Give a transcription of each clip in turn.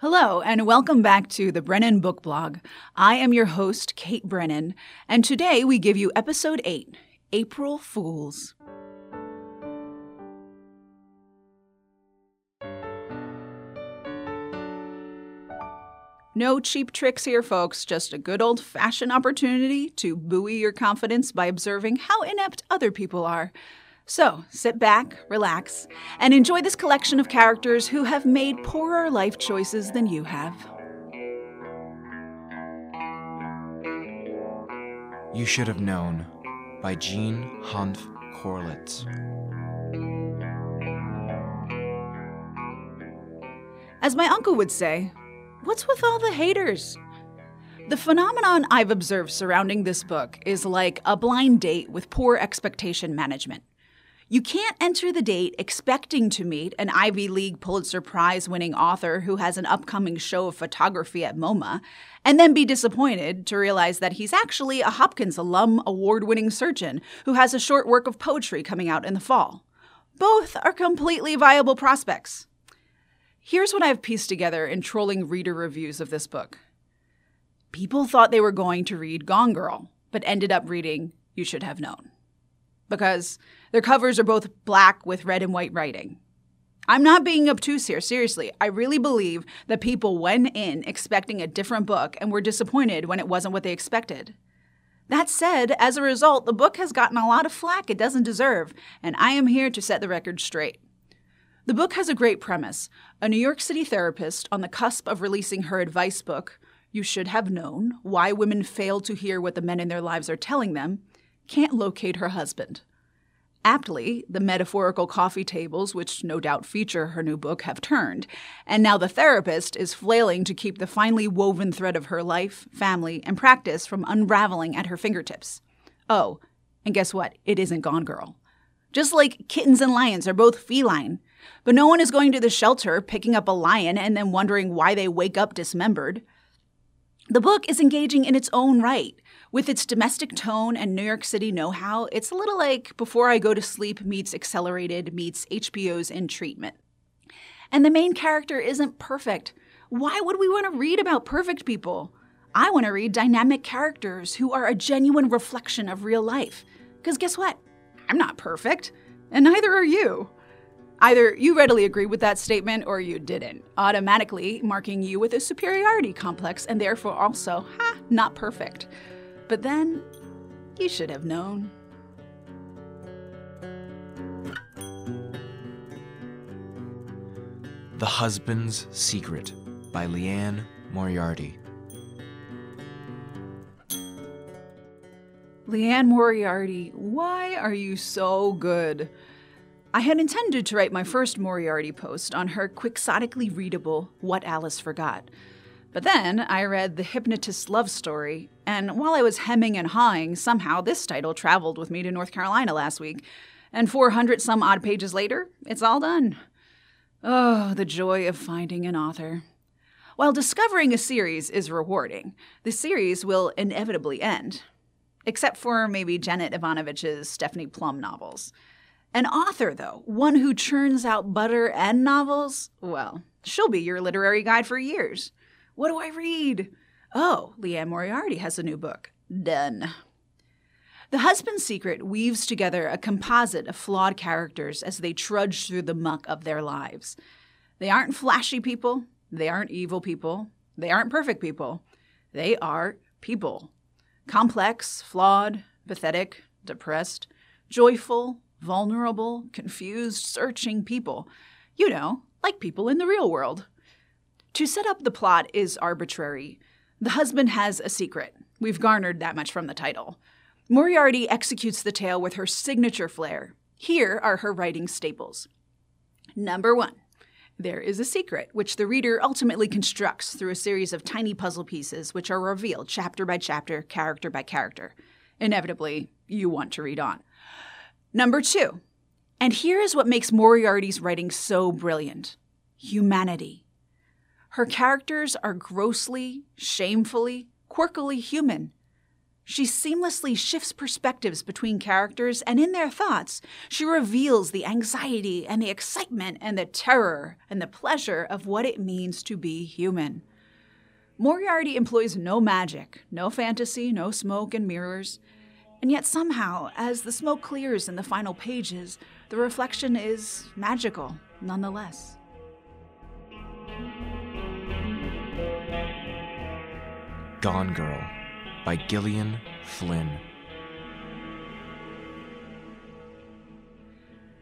Hello, and welcome back to the Brennan Book Blog. I am your host, Kate Brennan, and today we give you episode 8 April Fools. No cheap tricks here, folks, just a good old fashioned opportunity to buoy your confidence by observing how inept other people are. So, sit back, relax, and enjoy this collection of characters who have made poorer life choices than you have. You Should Have Known by Jean Hanff Korelitz. As my uncle would say, what's with all the haters? The phenomenon I've observed surrounding this book is like a blind date with poor expectation management. You can't enter the date expecting to meet an Ivy League Pulitzer Prize winning author who has an upcoming show of photography at MoMA, and then be disappointed to realize that he's actually a Hopkins alum award winning surgeon who has a short work of poetry coming out in the fall. Both are completely viable prospects. Here's what I've pieced together in trolling reader reviews of this book. People thought they were going to read Gone Girl, but ended up reading You Should Have Known. Because their covers are both black with red and white writing. I'm not being obtuse here, seriously. I really believe that people went in expecting a different book and were disappointed when it wasn't what they expected. That said, as a result, the book has gotten a lot of flack it doesn't deserve, and I am here to set the record straight. The book has a great premise. A New York City therapist on the cusp of releasing her advice book, You Should Have Known Why Women Fail to Hear What the Men in Their Lives Are Telling Them, can't locate her husband. Aptly, the metaphorical coffee tables, which no doubt feature her new book, have turned, and now the therapist is flailing to keep the finely woven thread of her life, family, and practice from unraveling at her fingertips. Oh, and guess what? It isn't Gone Girl. Just like kittens and lions are both feline, but no one is going to the shelter, picking up a lion, and then wondering why they wake up dismembered. The book is engaging in its own right. With its domestic tone and New York City know how, it's a little like Before I Go to Sleep meets Accelerated meets HBO's In Treatment. And the main character isn't perfect. Why would we want to read about perfect people? I want to read dynamic characters who are a genuine reflection of real life. Because guess what? I'm not perfect, and neither are you. Either you readily agree with that statement or you didn't, automatically marking you with a superiority complex and therefore also, ha, not perfect. But then, you should have known. The Husband's Secret by Liane Moriarty. Liane Moriarty, why are you so good? I had intended to write my first Moriarty post on her quixotically readable What Alice Forgot. But then I read The Hypnotist's Love Story, and while I was hemming and hawing, somehow this title traveled with me to North Carolina last week, and 400 some odd pages later, it's all done. Oh, the joy of finding an author. While discovering a series is rewarding, the series will inevitably end. Except for maybe Janet Evanovich's Stephanie Plum novels. An author, though, one who churns out butter and novels, well, she'll be your literary guide for years. What do I read? Oh, Liane Moriarty has a new book. Done. The Husband's Secret weaves together a composite of flawed characters as they trudge through the muck of their lives. They aren't flashy people, they aren't evil people, they aren't perfect people. They are people. Complex, flawed, pathetic, depressed, joyful, vulnerable, confused, searching people. You know, like people in the real world. To set up the plot is arbitrary. The husband has a secret. We've garnered that much from the title. Moriarty executes the tale with her signature flair. Here are her writing staples. Number one, there is a secret, which the reader ultimately constructs through a series of tiny puzzle pieces, which are revealed chapter by chapter, character by character. Inevitably, you want to read on. Number two, and here is what makes Moriarty's writing so brilliant humanity. Her characters are grossly, shamefully, quirkily human. She seamlessly shifts perspectives between characters, and in their thoughts, she reveals the anxiety and the excitement and the terror and the pleasure of what it means to be human. Moriarty employs no magic, no fantasy, no smoke and mirrors. And yet, somehow, as the smoke clears in the final pages, the reflection is magical nonetheless. Gone Girl by Gillian Flynn.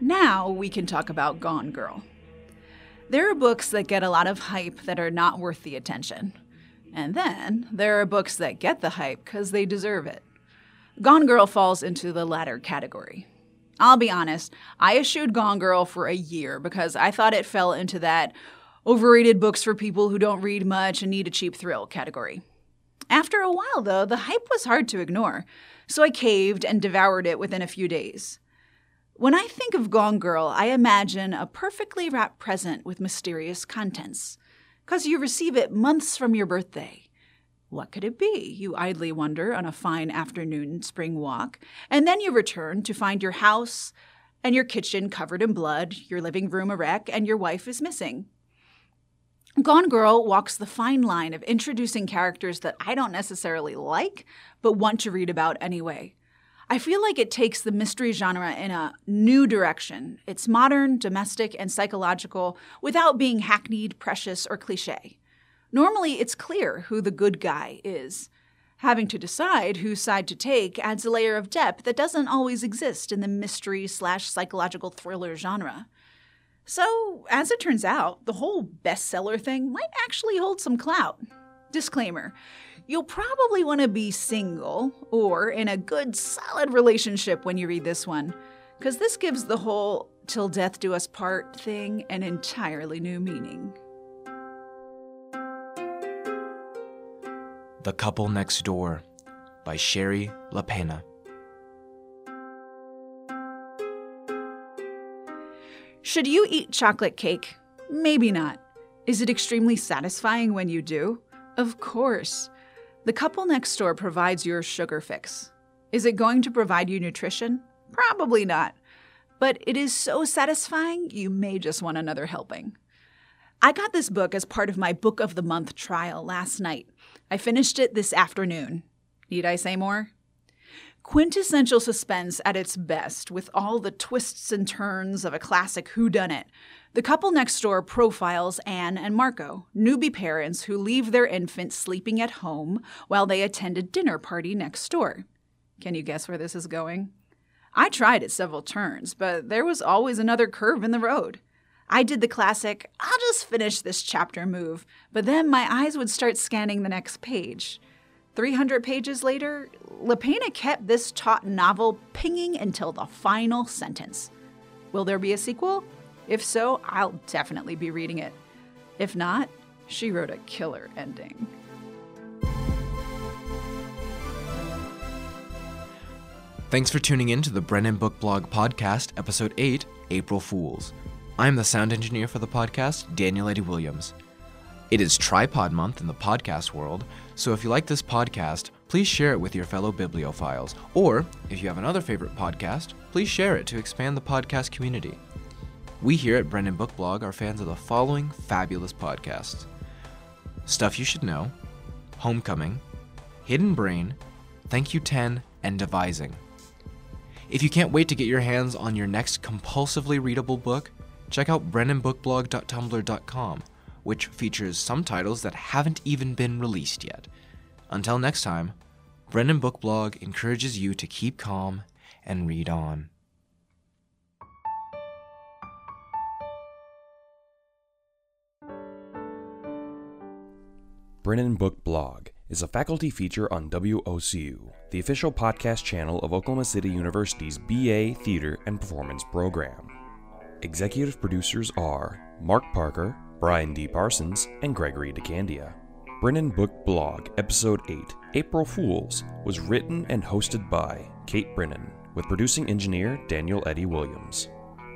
Now we can talk about Gone Girl. There are books that get a lot of hype that are not worth the attention. And then there are books that get the hype because they deserve it. Gone Girl falls into the latter category. I'll be honest, I eschewed Gone Girl for a year because I thought it fell into that overrated books for people who don't read much and need a cheap thrill category. After a while, though, the hype was hard to ignore, so I caved and devoured it within a few days. When I think of Gone Girl, I imagine a perfectly wrapped present with mysterious contents, because you receive it months from your birthday. What could it be? You idly wonder on a fine afternoon spring walk, and then you return to find your house and your kitchen covered in blood, your living room a wreck, and your wife is missing. Gone Girl walks the fine line of introducing characters that I don't necessarily like, but want to read about anyway. I feel like it takes the mystery genre in a new direction. It's modern, domestic, and psychological without being hackneyed, precious, or cliche. Normally, it's clear who the good guy is. Having to decide whose side to take adds a layer of depth that doesn't always exist in the mystery slash psychological thriller genre. So, as it turns out, the whole bestseller thing might actually hold some clout. Disclaimer You'll probably want to be single or in a good, solid relationship when you read this one, because this gives the whole till death do us part thing an entirely new meaning. The Couple Next Door by Shari LaPena. Should you eat chocolate cake? Maybe not. Is it extremely satisfying when you do? Of course. The couple next door provides your sugar fix. Is it going to provide you nutrition? Probably not. But it is so satisfying, you may just want another helping. I got this book as part of my Book of the Month trial last night. I finished it this afternoon. Need I say more? quintessential suspense at its best, with all the twists and turns of a classic whodunit. The couple next door profiles Anne and Marco, newbie parents who leave their infant sleeping at home while they attend a dinner party next door. Can you guess where this is going? I tried at several turns, but there was always another curve in the road. I did the classic, I'll just finish this chapter move, but then my eyes would start scanning the next page. 300 pages later, LaPena kept this taut novel pinging until the final sentence. Will there be a sequel? If so, I'll definitely be reading it. If not, she wrote a killer ending. Thanks for tuning in to the Brennan Book Blog Podcast, Episode 8 April Fools. I'm the sound engineer for the podcast, Daniel Eddie Williams. It is Trypod Month in the podcast world, so if you like this podcast, please share it with your fellow bibliophiles. Or, if you have another favorite podcast, please share it to expand the podcast community. We here at Brennan Book Blog are fans of the following fabulous podcasts Stuff You Should Know, Homecoming, Hidden Brain, Thank You 10, and Devising. If you can't wait to get your hands on your next compulsively readable book, check out brennanbookblog.tumblr.com which features some titles that haven't even been released yet. Until next time, Brennan Book Blog encourages you to keep calm and read on. Brennan Book Blog is a faculty feature on WOCU, the official podcast channel of Oklahoma City University's BA Theater and Performance program. Executive producers are Mark Parker, Brian D. Parsons, and Gregory DeCandia. Brennan Book Blog, Episode 8, April Fools, was written and hosted by Kate Brennan, with producing engineer Daniel Eddie Williams.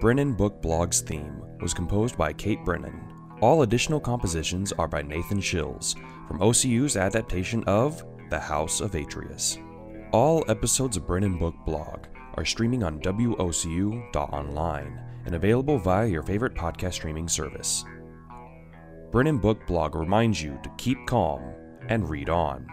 Brennan Book Blog's theme was composed by Kate Brennan. All additional compositions are by Nathan Shills, from OCU's adaptation of The House of Atreus. All episodes of Brennan Book Blog are streaming on WOCU.online and available via your favorite podcast streaming service. Brennan Book Blog reminds you to keep calm and read on.